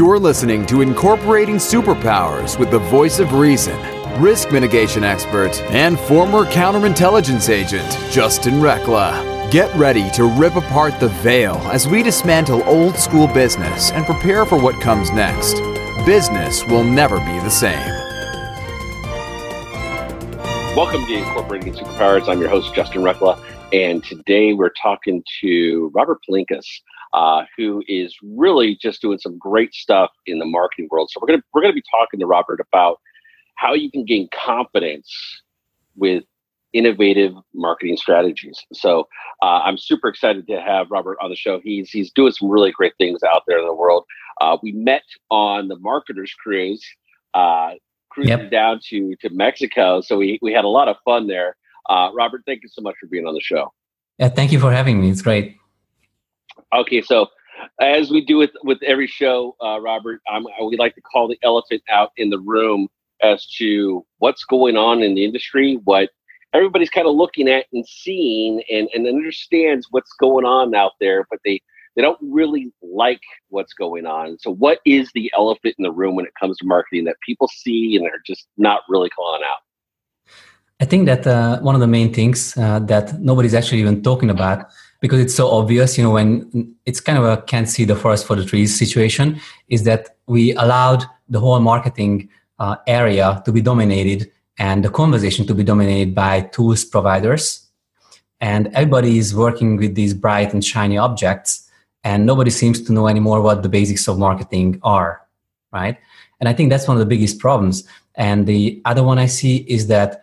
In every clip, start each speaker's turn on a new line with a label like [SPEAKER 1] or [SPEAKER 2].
[SPEAKER 1] You're listening to Incorporating Superpowers with the voice of reason, risk mitigation expert, and former counterintelligence agent, Justin Reckla. Get ready to rip apart the veil as we dismantle old school business and prepare for what comes next. Business will never be the same.
[SPEAKER 2] Welcome to Incorporating Superpowers. I'm your host, Justin Reckla, and today we're talking to Robert Palinkas, uh, who is really just doing some great stuff in the marketing world. So we're gonna we're gonna be talking to Robert about how you can gain confidence with innovative marketing strategies. So uh, I'm super excited to have Robert on the show. He's he's doing some really great things out there in the world. Uh, we met on the marketers cruise. Uh, cruising yep. down to to Mexico. So we we had a lot of fun there. Uh, Robert, thank you so much for being on the show.
[SPEAKER 3] Yeah, thank you for having me. It's great.
[SPEAKER 2] Okay, so as we do with with every show, uh, Robert, I'm, we like to call the elephant out in the room as to what's going on in the industry, what everybody's kind of looking at and seeing, and and understands what's going on out there, but they they don't really like what's going on. So, what is the elephant in the room when it comes to marketing that people see and they're just not really calling out?
[SPEAKER 3] I think that uh, one of the main things uh, that nobody's actually even talking about because it's so obvious, you know, when it's kind of a can't see the forest for the trees situation, is that we allowed the whole marketing uh, area to be dominated and the conversation to be dominated by tools providers. And everybody is working with these bright and shiny objects and nobody seems to know anymore what the basics of marketing are right and i think that's one of the biggest problems and the other one i see is that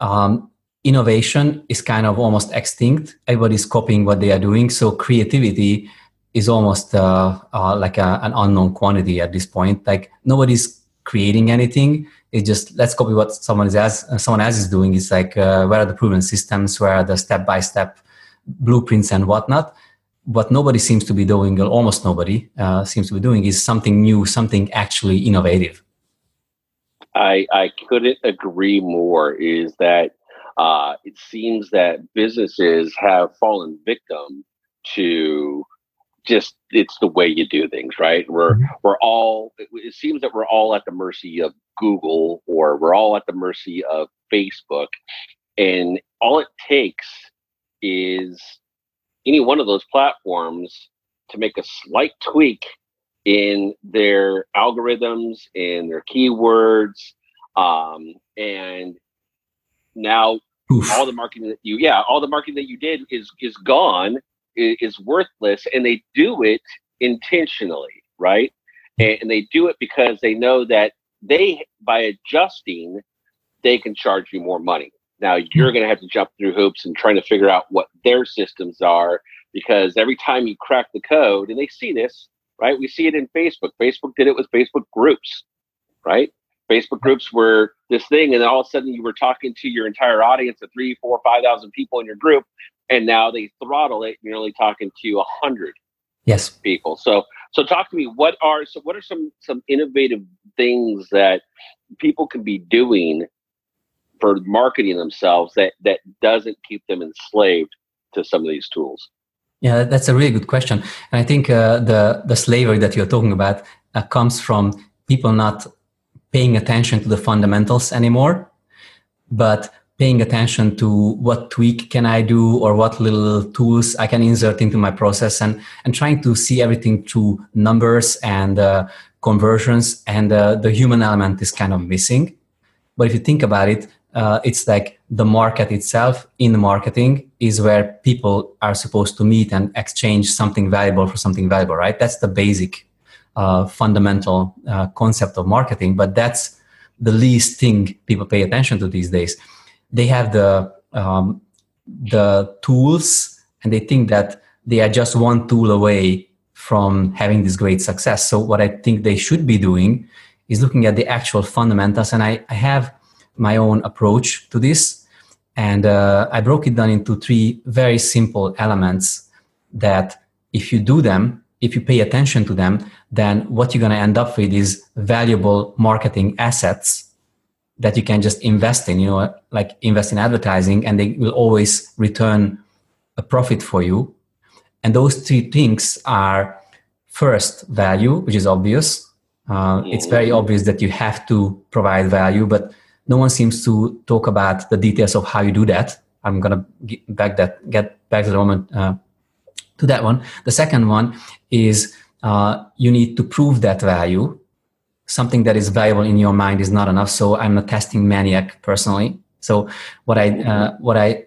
[SPEAKER 3] um, innovation is kind of almost extinct. Everybody's copying what they are doing. So creativity is almost uh, uh, like a, an unknown quantity at this point. Like nobody's creating anything. It's just let's copy what someone else someone else is doing. It's like uh, where are the proven systems? Where are the step by step blueprints and whatnot? What nobody seems to be doing, or almost nobody uh, seems to be doing, is something new, something actually innovative.
[SPEAKER 2] I, I couldn't agree more. Is that uh, it seems that businesses have fallen victim to just it's the way you do things, right? We're mm-hmm. we're all it, it seems that we're all at the mercy of Google or we're all at the mercy of Facebook, and all it takes is any one of those platforms to make a slight tweak in their algorithms and their keywords um, and now Oof. all the marketing that you yeah all the marketing that you did is is gone is, worthless and they do it intentionally right and, and they do it because they know that they by adjusting they can charge you more money now you're going to have to jump through hoops and trying to figure out what their systems are because every time you crack the code, and they see this, right? We see it in Facebook. Facebook did it with Facebook groups, right? Facebook groups were this thing, and then all of a sudden you were talking to your entire audience of three, four, five thousand people in your group, and now they throttle it. And you're only talking to a hundred
[SPEAKER 3] yes
[SPEAKER 2] people. So, so talk to me. What are so? What are some some innovative things that people can be doing for marketing themselves that that doesn't keep them enslaved to some of these tools?
[SPEAKER 3] Yeah, that's a really good question, and I think uh, the the slavery that you're talking about uh, comes from people not paying attention to the fundamentals anymore, but paying attention to what tweak can I do or what little tools I can insert into my process, and and trying to see everything through numbers and uh, conversions, and uh, the human element is kind of missing. But if you think about it, uh, it's like the market itself in marketing is where people are supposed to meet and exchange something valuable for something valuable right that's the basic fundamental uh, concept of marketing but that's the least thing people pay attention to these days they have the um, the tools and they think that they are just one tool away from having this great success so what i think they should be doing is looking at the actual fundamentals and i, I have my own approach to this. And uh, I broke it down into three very simple elements that if you do them, if you pay attention to them, then what you're going to end up with is valuable marketing assets that you can just invest in, you know, like invest in advertising and they will always return a profit for you. And those three things are first value, which is obvious. Uh, it's very obvious that you have to provide value, but no one seems to talk about the details of how you do that. I'm gonna get back that get back to the moment uh, to that one. The second one is uh, you need to prove that value. Something that is valuable in your mind is not enough. So I'm a testing maniac personally. So what I uh, what I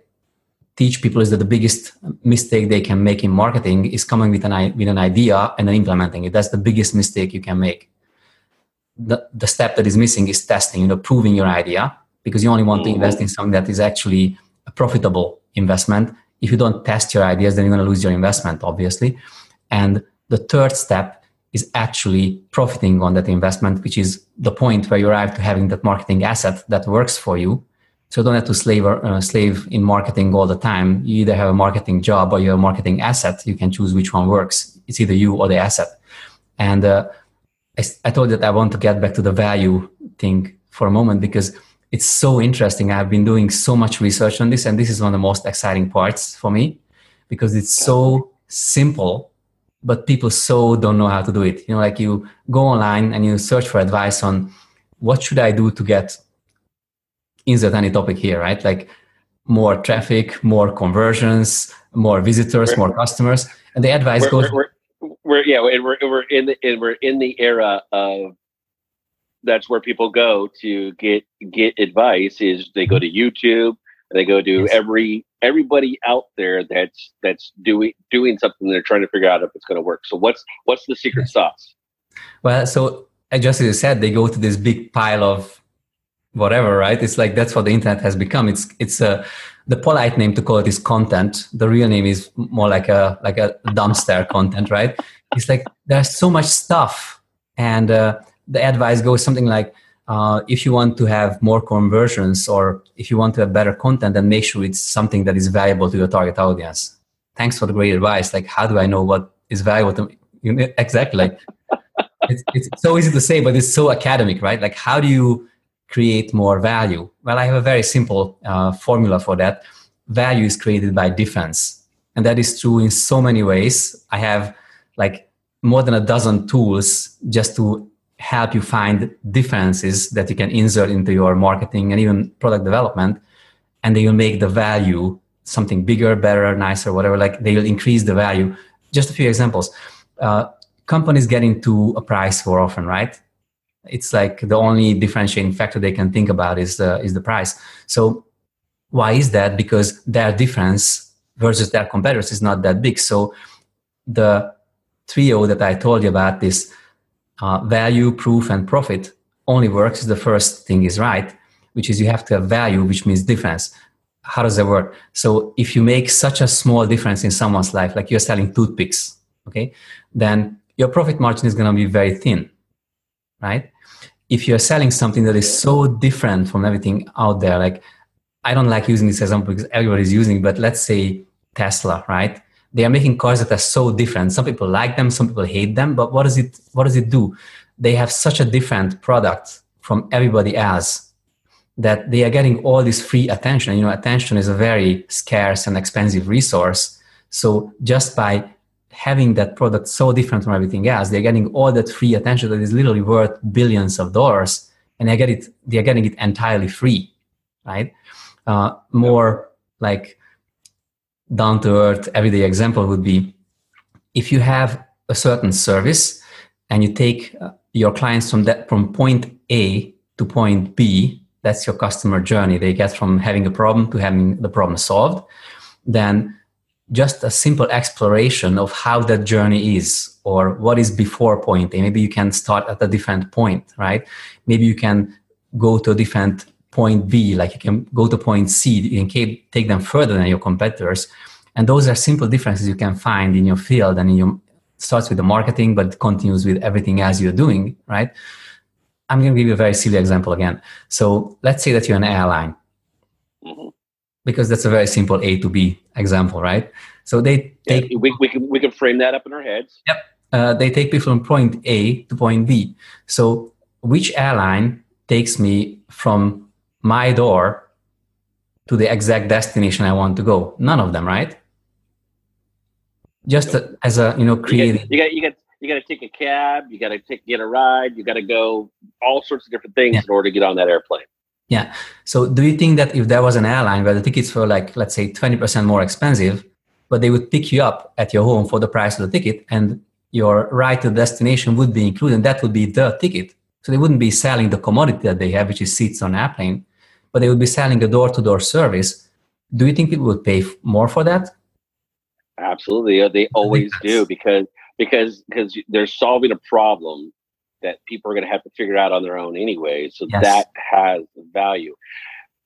[SPEAKER 3] teach people is that the biggest mistake they can make in marketing is coming with an with an idea and then implementing it. That's the biggest mistake you can make the, the step that is missing is testing, you know, proving your idea because you only want to invest in something that is actually a profitable investment. If you don't test your ideas, then you're going to lose your investment, obviously. And the third step is actually profiting on that investment, which is the point where you arrive to having that marketing asset that works for you. So you don't have to slave, uh, slave in marketing all the time. You either have a marketing job or you have a marketing asset. You can choose which one works. It's either you or the asset. And uh, I, I told that I want to get back to the value thing for a moment because it's so interesting. I've been doing so much research on this, and this is one of the most exciting parts for me because it's so simple, but people so don't know how to do it. You know, like you go online and you search for advice on what should I do to get insert any topic here, right? Like more traffic, more conversions, more visitors, more customers, and the advice
[SPEAKER 2] we're,
[SPEAKER 3] goes.
[SPEAKER 2] We're, we're yeah, we're we're in the and we're in the era of that's where people go to get get advice is they go to YouTube they go to yes. every everybody out there that's that's doing doing something they're trying to figure out if it's going to work so what's what's the secret yes. sauce
[SPEAKER 3] well so just as you said they go to this big pile of whatever right it's like that's what the internet has become it's it's a the polite name to call it is content. The real name is more like a like a dumpster content, right? It's like there's so much stuff, and uh, the advice goes something like, uh, if you want to have more conversions or if you want to have better content, then make sure it's something that is valuable to your target audience. Thanks for the great advice. Like, how do I know what is valuable to me? Exactly. Like, it's, it's so easy to say, but it's so academic, right? Like, how do you create more value? Well, I have a very simple uh, formula for that. Value is created by difference. And that is true in so many ways. I have like more than a dozen tools just to help you find differences that you can insert into your marketing and even product development. And they will make the value something bigger, better, nicer, whatever. Like they will increase the value. Just a few examples. Uh, companies get into a price war often, right? it's like the only differentiating factor they can think about is the is the price so why is that because their difference versus their competitors is not that big so the trio that i told you about this uh, value proof and profit only works if the first thing is right which is you have to have value which means difference how does that work so if you make such a small difference in someone's life like you're selling toothpicks okay then your profit margin is going to be very thin right? If you're selling something that is so different from everything out there, like I don't like using this example because everybody's using, but let's say Tesla, right? They are making cars that are so different. Some people like them, some people hate them, but what does it what does it do? They have such a different product from everybody else that they are getting all this free attention. You know, attention is a very scarce and expensive resource. So just by having that product so different from everything else, they're getting all that free attention that is literally worth billions of dollars, and they get it. They're getting it entirely free, right? Uh, more like down to earth, everyday example would be if you have a certain service and you take uh, your clients from that from point A to point B. That's your customer journey. They get from having a problem to having the problem solved. Then just a simple exploration of how that journey is or what is before point A. Maybe you can start at a different point, right? Maybe you can go to a different point B, like you can go to point C, you can take them further than your competitors. And those are simple differences you can find in your field and in your starts with the marketing, but continues with everything else you're doing, right? I'm going to give you a very silly example again. So let's say that you're an airline. Mm-hmm because that's a very simple A to B example, right? So they take
[SPEAKER 2] yeah, we, we can we can frame that up in our heads.
[SPEAKER 3] Yep. Uh, they take people from point A to point B. So which airline takes me from my door to the exact destination I want to go? None of them, right? Just as a you know creating.
[SPEAKER 2] You get you get you got to take a cab, you got to take get a ride, you got to go all sorts of different things yeah. in order to get on that airplane.
[SPEAKER 3] Yeah. So do you think that if there was an airline where the tickets were like, let's say, 20% more expensive, but they would pick you up at your home for the price of the ticket and your ride to the destination would be included, and that would be the ticket. So they wouldn't be selling the commodity that they have, which is seats on airplane, but they would be selling a door-to-door service. Do you think people would pay more for that?
[SPEAKER 2] Absolutely, they always do because because because they're solving a problem that people are going to have to figure out on their own anyway. So yes. that has value.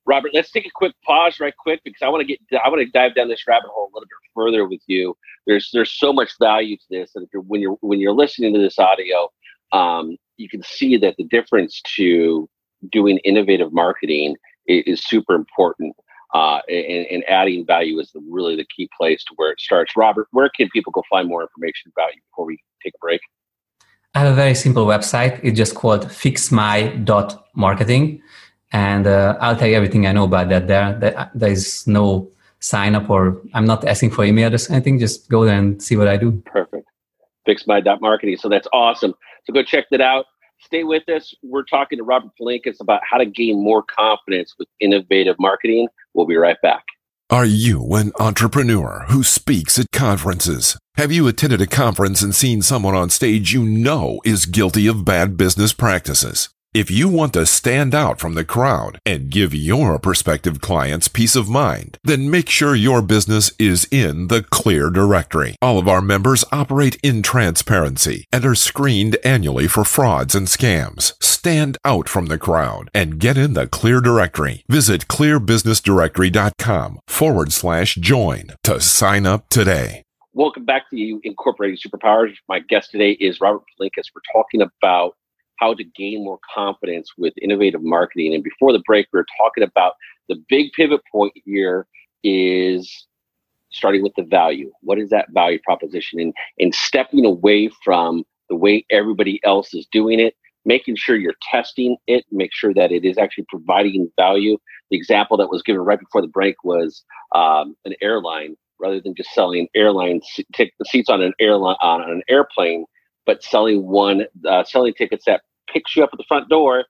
[SPEAKER 2] Robert, let's take a quick pause, right quick, because I want to get I want to dive down this rabbit hole a little bit further with you. There's there's so much value to this, and if you're, when you're when you're listening to this audio, um, you can see that the difference to doing innovative marketing is, is super important. Uh, and, and, adding value is the, really the key place to where it starts. Robert, where can people go find more information about you before we take a break?
[SPEAKER 3] I have a very simple website. It's just called fixmy.marketing. And uh, I'll tell you everything I know about that there. There, there is no sign up or I'm not asking for email or anything. Just go there and see what I do.
[SPEAKER 2] Perfect. Fixmy.marketing. So that's awesome. So go check that out. Stay with us. We're talking to Robert Palinkas about how to gain more confidence with innovative marketing. We'll be right back.
[SPEAKER 4] Are you an entrepreneur who speaks at conferences? Have you attended a conference and seen someone on stage you know is guilty of bad business practices? If you want to stand out from the crowd and give your prospective clients peace of mind, then make sure your business is in the clear directory. All of our members operate in transparency and are screened annually for frauds and scams. Stand out from the crowd and get in the clear directory. Visit clearbusinessdirectory.com forward slash join to sign up today.
[SPEAKER 2] Welcome back to you, Incorporating Superpowers. My guest today is Robert Palinkas. We're talking about how to gain more confidence with innovative marketing. And before the break, we were talking about the big pivot point here is starting with the value. What is that value proposition? And, and stepping away from the way everybody else is doing it, making sure you're testing it, make sure that it is actually providing value. The example that was given right before the break was um, an airline. Rather than just selling airline seats on an airline on an airplane, but selling one uh, selling tickets that picks you up at the front door,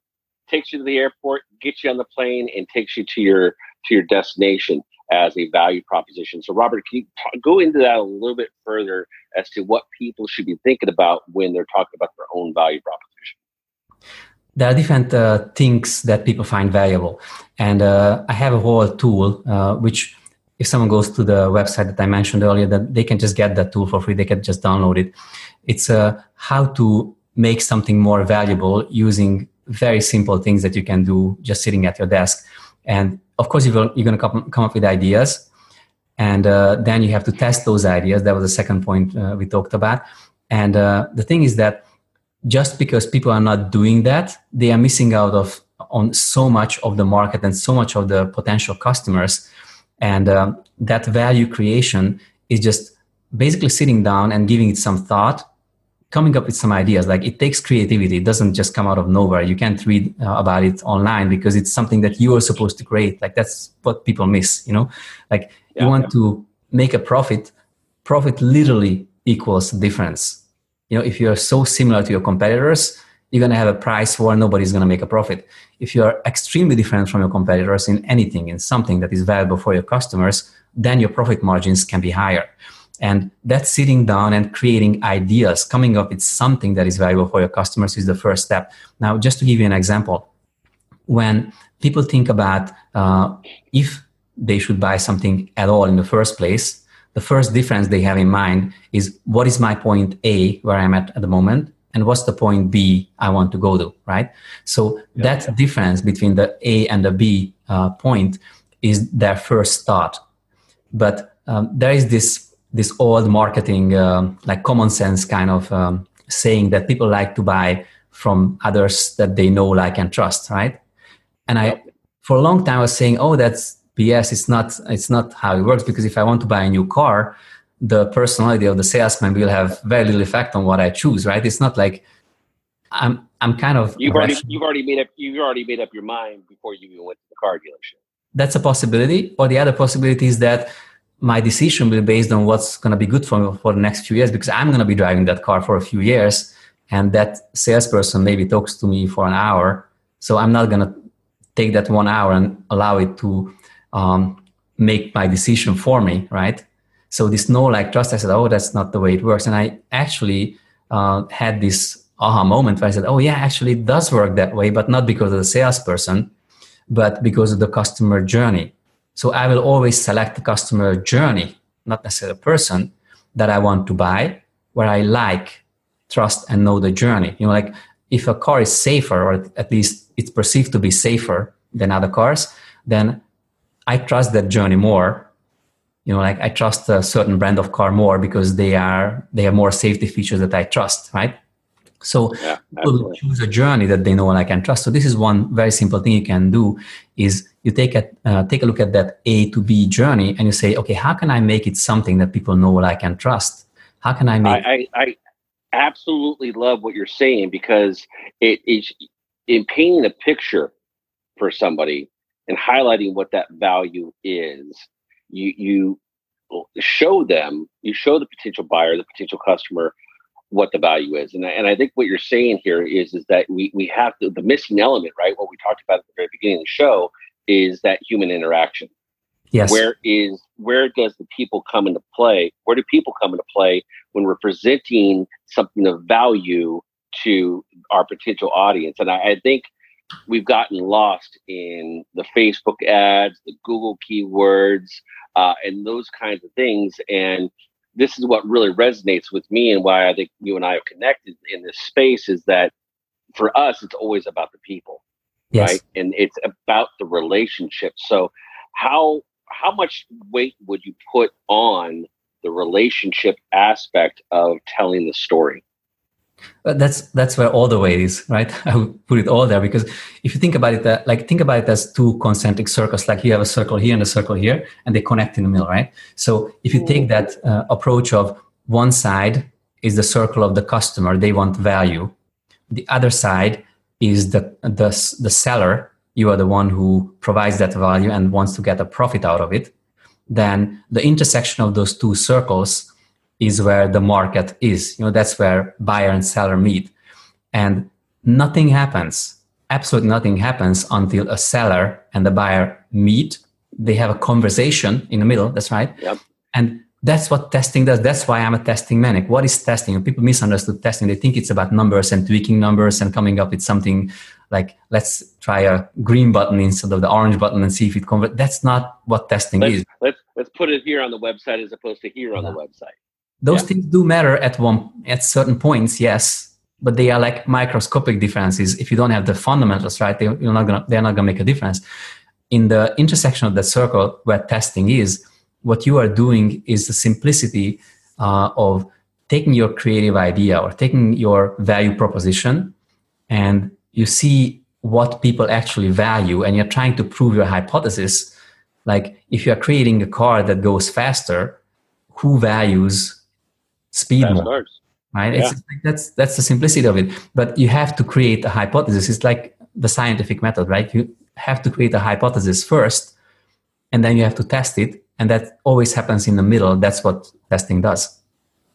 [SPEAKER 2] takes you to the airport, gets you on the plane, and takes you to your to your destination as a value proposition. So, Robert, can you t- go into that a little bit further as to what people should be thinking about when they're talking about their own value proposition?
[SPEAKER 3] There are different uh, things that people find valuable, and uh, I have a whole tool uh, which if someone goes to the website that I mentioned earlier, that they can just get that tool for free. They can just download it. It's uh, how to make something more valuable using very simple things that you can do just sitting at your desk. And of course, you are going to come, come up with ideas. And uh, then you have to test those ideas. That was the second point uh, we talked about. And uh, the thing is that just because people are not doing that, they are missing out of on so much of the market and so much of the potential customers. And um, that value creation is just basically sitting down and giving it some thought coming up with some ideas. Like it takes creativity. It doesn't just come out of nowhere. You can't read uh, about it online because it's something that you are supposed to create. Like that's what people miss you know? Like yeah, you want yeah. to make a profit. Profit literally equals difference. You know if you're so similar to your competitors you're going to have a price war nobody's going to make a profit. If you're extremely different from your competitors in anything in something that is valuable for your customers then your profit margins can be higher. And that's sitting down and creating ideas, coming up with something that is valuable for your customers is the first step. Now, just to give you an example, when people think about uh, if they should buy something at all in the first place, the first difference they have in mind is what is my point A where I'm at at the moment and what's the point B I want to go to, right? So yeah, that yeah. difference between the A and the B uh, point is their first thought. But um, there is this this old marketing, um, like common sense kind of um, saying that people like to buy from others that they know, like, and trust, right? And I, for a long time, I was saying, oh, that's BS. It's not, it's not how it works because if I want to buy a new car, the personality of the salesman will have very little effect on what I choose, right? It's not like I'm, I'm kind of.
[SPEAKER 2] You've already, you've already made up, you've already made up your mind before you even went to the car dealership.
[SPEAKER 3] That's a possibility. Or the other possibility is that my decision will be based on what's going to be good for me for the next few years because I'm going to be driving that car for a few years, and that salesperson maybe talks to me for an hour. So I'm not going to take that one hour and allow it to um, make my decision for me, right? So this no like trust, I said, oh, that's not the way it works, and I actually uh, had this aha moment where I said, oh yeah, actually it does work that way, but not because of the salesperson, but because of the customer journey. So I will always select the customer journey, not necessarily a person that I want to buy, where I like, trust, and know the journey. You know, like if a car is safer, or at least it's perceived to be safer than other cars, then I trust that journey more. You know, like I trust a certain brand of car more because they are they have more safety features that I trust, right? So yeah, people choose a journey that they know and I can trust. So this is one very simple thing you can do is you take a, uh, take a look at that A to B journey and you say, okay, how can I make it something that people know and I can trust? How can I make
[SPEAKER 2] I, I, I absolutely love what you're saying because it is in painting a picture for somebody and highlighting what that value is, you you show them, you show the potential buyer, the potential customer what the value is. And I, and I think what you're saying here is is that we we have to, the missing element, right? What we talked about at the very beginning of the show is that human interaction.
[SPEAKER 3] Yes.
[SPEAKER 2] Where is where does the people come into play? Where do people come into play when we're presenting something of value to our potential audience? And I, I think we've gotten lost in the Facebook ads, the Google keywords, uh, and those kinds of things. And this is what really resonates with me and why I think you and I have connected in this space is that for us, it's always about the people, yes. right? And it's about the relationship. So how how much weight would you put on the relationship aspect of telling the story?
[SPEAKER 3] That's that's where all the weight is, right? I would put it all there because if you think about it, that, like think about it as two concentric circles. Like you have a circle here and a circle here, and they connect in the middle, right? So if you take that uh, approach of one side is the circle of the customer, they want value. The other side is the the the seller. You are the one who provides that value and wants to get a profit out of it. Then the intersection of those two circles is where the market is. You know, that's where buyer and seller meet. And nothing happens. Absolutely nothing happens until a seller and the buyer meet. They have a conversation in the middle. That's right.
[SPEAKER 2] Yep.
[SPEAKER 3] And that's what testing does. That's why I'm a testing manic. What is testing? People misunderstood testing. They think it's about numbers and tweaking numbers and coming up with something like let's try a green button instead of the orange button and see if it converts. That's not what testing
[SPEAKER 2] let's,
[SPEAKER 3] is.
[SPEAKER 2] Let's let's put it here on the website as opposed to here on the website
[SPEAKER 3] those yeah. things do matter at one at certain points yes but they are like microscopic differences. If you don't have the fundamentals right they, you're not gonna they're not gonna make a difference. In the intersection of that circle where testing is what you are doing is the simplicity uh, of taking your creative idea or taking your value proposition and you see what people actually value and you're trying to prove your hypothesis. Like if you're creating a car that goes faster who values speed that's more right? Yeah. it's that's that's the simplicity of it. But you have to create a hypothesis. It's like the scientific method right? You have to create a hypothesis first and then you have to test it and that always happens in the middle. That's what testing does.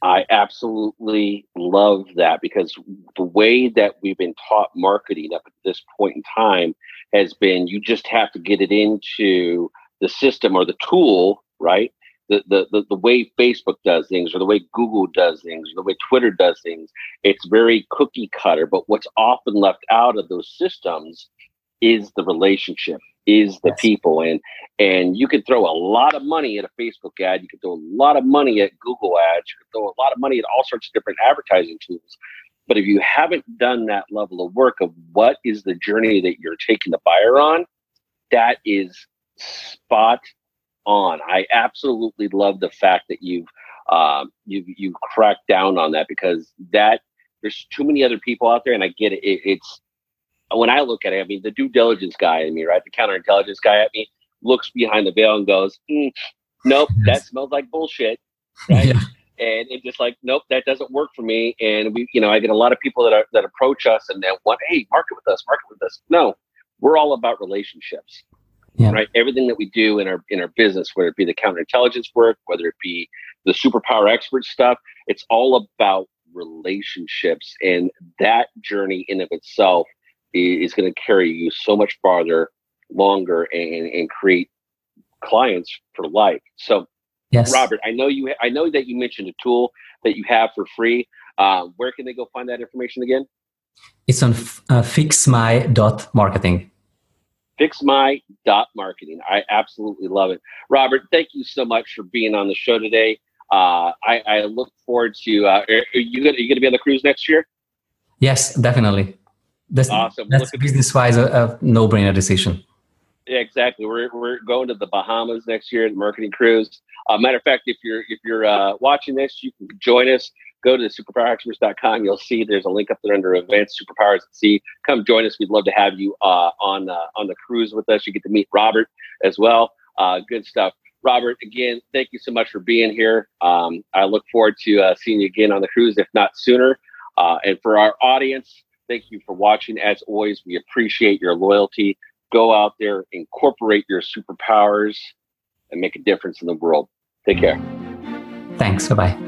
[SPEAKER 2] I absolutely love that because the way that we've been taught marketing up at this point in time has been you just have to get it into the system or the tool right the, the, the, the way Facebook does things or the way Google does things or the way Twitter does things. It's very cookie cutter. But what's often left out of those systems is the relationship, is the yes. people. And and you can throw a lot of money at a Facebook ad, you can throw a lot of money at Google ads, you can throw a lot of money at all sorts of different advertising tools. But if you haven't done that level of work of what is the journey that you're taking the buyer on, that is spot on. I absolutely love the fact that you've um, you you cracked down on that because that there's too many other people out there, and I get it. it. It's when I look at it, I mean, the due diligence guy in me, right? The counterintelligence guy at me looks behind the veil and goes, mm, "Nope, that smells like bullshit." Right? Yeah. And it's just like, nope, that doesn't work for me. And we, you know, I get a lot of people that are, that approach us and then want, hey, market with us, market with us. No, we're all about relationships Yeah. Right. Everything that we do in our in our business, whether it be the counterintelligence work, whether it be the superpower expert stuff, it's all about relationships, and that journey in of itself is, is going to carry you so much farther, longer, and, and create clients for life. So, yes, Robert, I know you. I know that you mentioned a tool that you have for free. Uh, where can they go find that information again?
[SPEAKER 3] It's on uh, fixmy.marketing.
[SPEAKER 2] Fixmy.marketing. I absolutely love it. Robert, thank you so much for being on the show today. Uh, I, I, look forward to. Uh, are you going to be on the cruise next year?
[SPEAKER 3] Yes, definitely. That's, awesome. That's business wise a, a no brainer decision.
[SPEAKER 2] Yeah, exactly. We're, we're going to the Bahamas next year, the marketing cruise. Uh, matter of fact, if you're if you're uh, watching this, you can join us go to the superpowerexperts.com. You'll see there's a link up there under Advanced Superpowers at Sea. Come join us. We'd love to have you uh, on uh, on the cruise with us. You get to meet Robert as well. Uh, good stuff. Robert, again, thank you so much for being here. Um, I look forward to uh, seeing you again on the cruise, if not sooner. Uh, and for our audience, thank you for watching. As always, we appreciate your loyalty. Go out there, incorporate your superpowers, and make a difference in the world. Take care.
[SPEAKER 3] Thanks. Bye bye.